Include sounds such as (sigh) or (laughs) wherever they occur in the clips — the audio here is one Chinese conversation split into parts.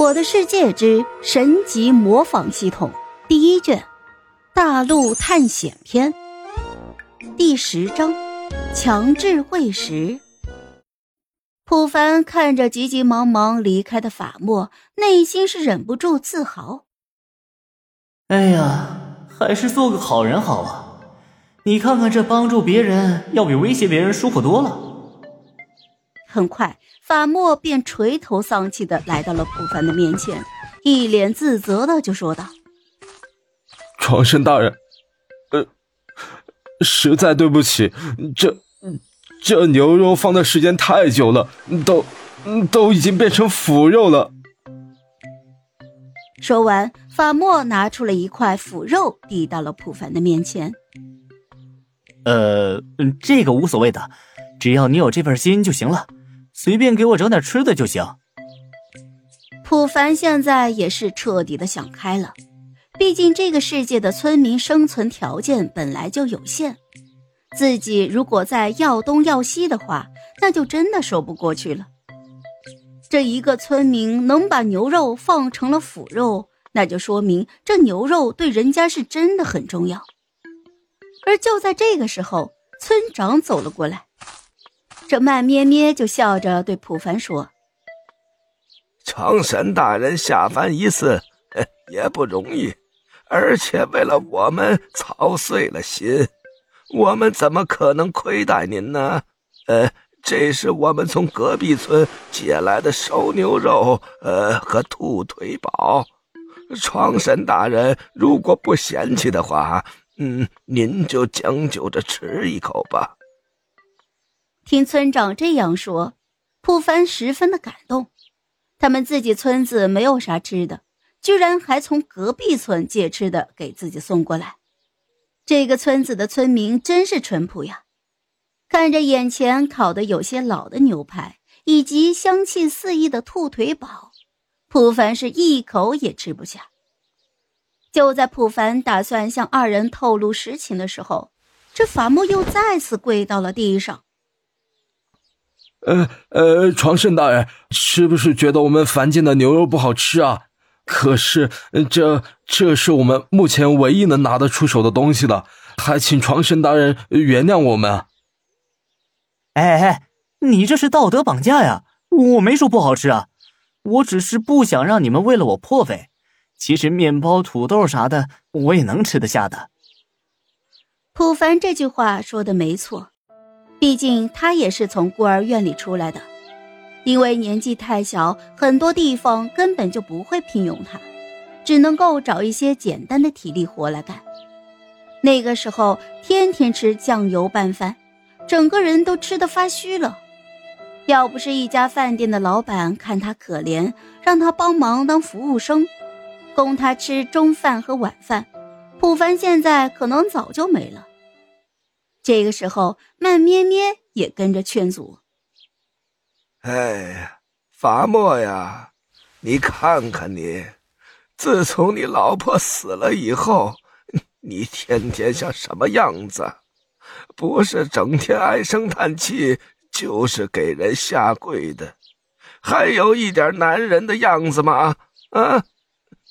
我的世界之神级模仿系统第一卷，大陆探险篇第十章，强制喂食。普凡看着急急忙忙离开的法莫，内心是忍不住自豪。哎呀，还是做个好人好啊！你看看，这帮助别人要比威胁别人舒服多了。很快。法莫便垂头丧气的来到了普凡的面前，一脸自责的就说道：“床神大人，呃，实在对不起，这这牛肉放的时间太久了，都都已经变成腐肉了。”说完，法莫拿出了一块腐肉，递到了普凡的面前。“呃，这个无所谓的，只要你有这份心就行了。”随便给我整点吃的就行。普凡现在也是彻底的想开了，毕竟这个世界的村民生存条件本来就有限，自己如果再要东要西的话，那就真的说不过去了。这一个村民能把牛肉放成了腐肉，那就说明这牛肉对人家是真的很重要。而就在这个时候，村长走了过来。这慢咩咩就笑着对普凡说：“长神大人下凡一次 (laughs) 也不容易，而且为了我们操碎了心，我们怎么可能亏待您呢？呃，(laughs) 这是我们从隔壁村借来的熟牛肉，呃，(laughs) 和兔腿堡。长神大人如果不嫌弃的话，嗯，您就将就着吃一口吧。”听村长这样说，普凡十分的感动。他们自己村子没有啥吃的，居然还从隔壁村借吃的给自己送过来。这个村子的村民真是淳朴呀！看着眼前烤的有些老的牛排，以及香气四溢的兔腿堡，普凡是一口也吃不下。就在普凡打算向二人透露实情的时候，这法木又再次跪到了地上。呃呃，床圣大人，是不是觉得我们凡间的牛肉不好吃啊？可是这这是我们目前唯一能拿得出手的东西了，还请床圣大人原谅我们。哎哎，你这是道德绑架呀！我没说不好吃啊，我只是不想让你们为了我破费。其实面包、土豆啥的，我也能吃得下的。普凡这句话说的没错。毕竟他也是从孤儿院里出来的，因为年纪太小，很多地方根本就不会聘用他，只能够找一些简单的体力活来干。那个时候天天吃酱油拌饭，整个人都吃得发虚了。要不是一家饭店的老板看他可怜，让他帮忙当服务生，供他吃中饭和晚饭，普凡现在可能早就没了。这个时候，慢咩咩也跟着劝阻：“哎，伐莫呀，你看看你，自从你老婆死了以后，你天天像什么样子？不是整天唉声叹气，就是给人下跪的，还有一点男人的样子吗？啊，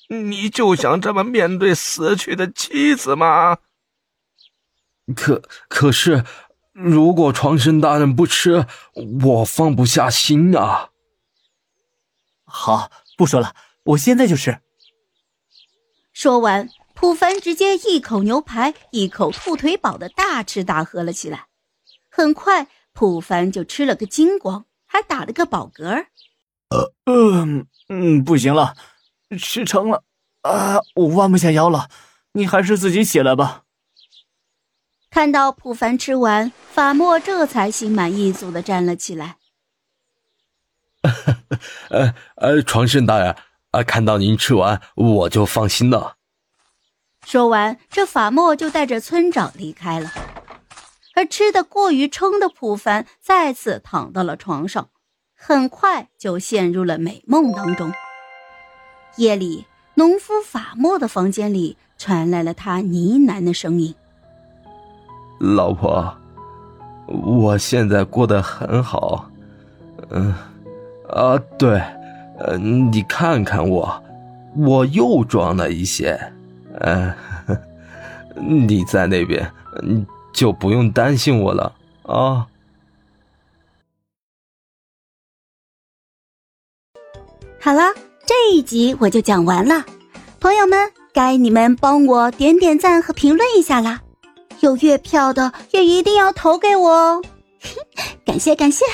你就想这么面对死去的妻子吗？”可可是，如果床神大人不吃，我放不下心啊！好，不说了，我现在就吃。说完，普凡直接一口牛排，一口兔腿堡的大吃大喝了起来。很快，普凡就吃了个精光，还打了个饱嗝。呃，嗯嗯，不行了，吃撑了啊，我弯不下腰了，你还是自己起来吧。看到普凡吃完，法莫这才心满意足的站了起来。(laughs) 呃呃，床神大人啊，看到您吃完，我就放心了。说完，这法莫就带着村长离开了。而吃的过于撑的普凡再次躺到了床上，很快就陷入了美梦当中。夜里，农夫法莫的房间里传来了他呢喃的声音。老婆，我现在过得很好，嗯，啊，对，呃，你看看我，我又壮了一些。嗯，你在那边，嗯就不用担心我了啊。好了，这一集我就讲完了，朋友们，该你们帮我点点赞和评论一下啦！有月票的也一定要投给我哦，(laughs) 感谢感谢。